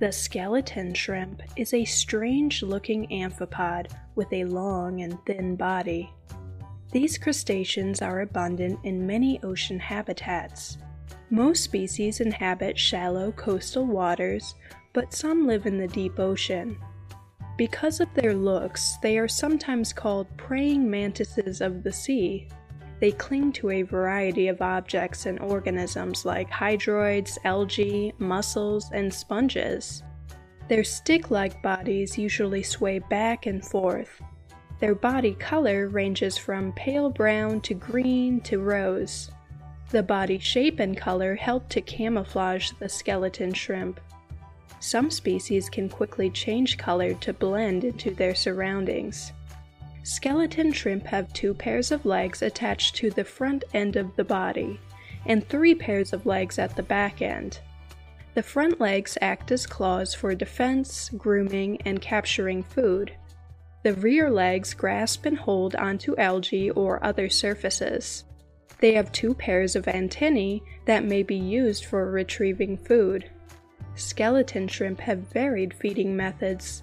The skeleton shrimp is a strange looking amphipod with a long and thin body. These crustaceans are abundant in many ocean habitats. Most species inhabit shallow coastal waters, but some live in the deep ocean. Because of their looks, they are sometimes called praying mantises of the sea. They cling to a variety of objects and organisms like hydroids, algae, mussels, and sponges. Their stick like bodies usually sway back and forth. Their body color ranges from pale brown to green to rose. The body shape and color help to camouflage the skeleton shrimp. Some species can quickly change color to blend into their surroundings. Skeleton shrimp have two pairs of legs attached to the front end of the body, and three pairs of legs at the back end. The front legs act as claws for defense, grooming, and capturing food. The rear legs grasp and hold onto algae or other surfaces. They have two pairs of antennae that may be used for retrieving food. Skeleton shrimp have varied feeding methods.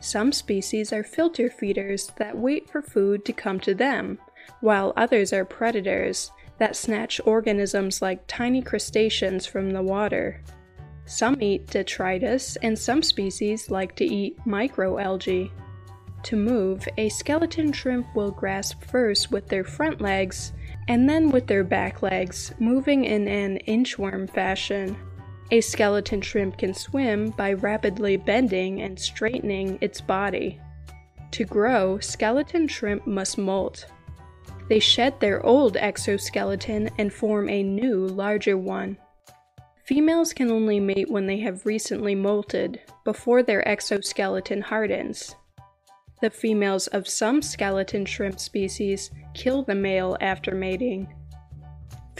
Some species are filter feeders that wait for food to come to them, while others are predators that snatch organisms like tiny crustaceans from the water. Some eat detritus, and some species like to eat microalgae. To move, a skeleton shrimp will grasp first with their front legs and then with their back legs, moving in an inchworm fashion. A skeleton shrimp can swim by rapidly bending and straightening its body. To grow, skeleton shrimp must molt. They shed their old exoskeleton and form a new, larger one. Females can only mate when they have recently molted, before their exoskeleton hardens. The females of some skeleton shrimp species kill the male after mating.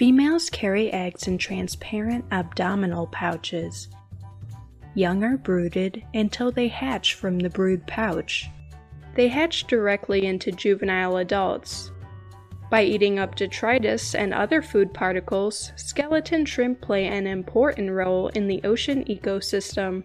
Females carry eggs in transparent abdominal pouches. Young are brooded until they hatch from the brood pouch. They hatch directly into juvenile adults. By eating up detritus and other food particles, skeleton shrimp play an important role in the ocean ecosystem.